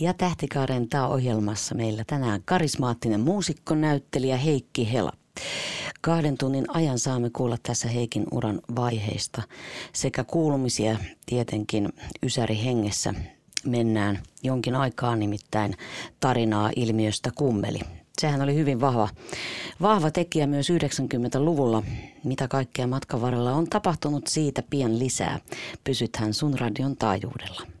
Ja Tähtikaaren tämä ohjelmassa meillä tänään karismaattinen muusikkonäyttelijä Heikki Hela. Kahden tunnin ajan saamme kuulla tässä Heikin uran vaiheista sekä kuulumisia tietenkin Ysäri hengessä mennään jonkin aikaa nimittäin tarinaa ilmiöstä kummeli. Sehän oli hyvin vahva, vahva tekijä myös 90-luvulla. Mitä kaikkea matkan varrella on tapahtunut siitä pian lisää. Pysythän sun radion taajuudella.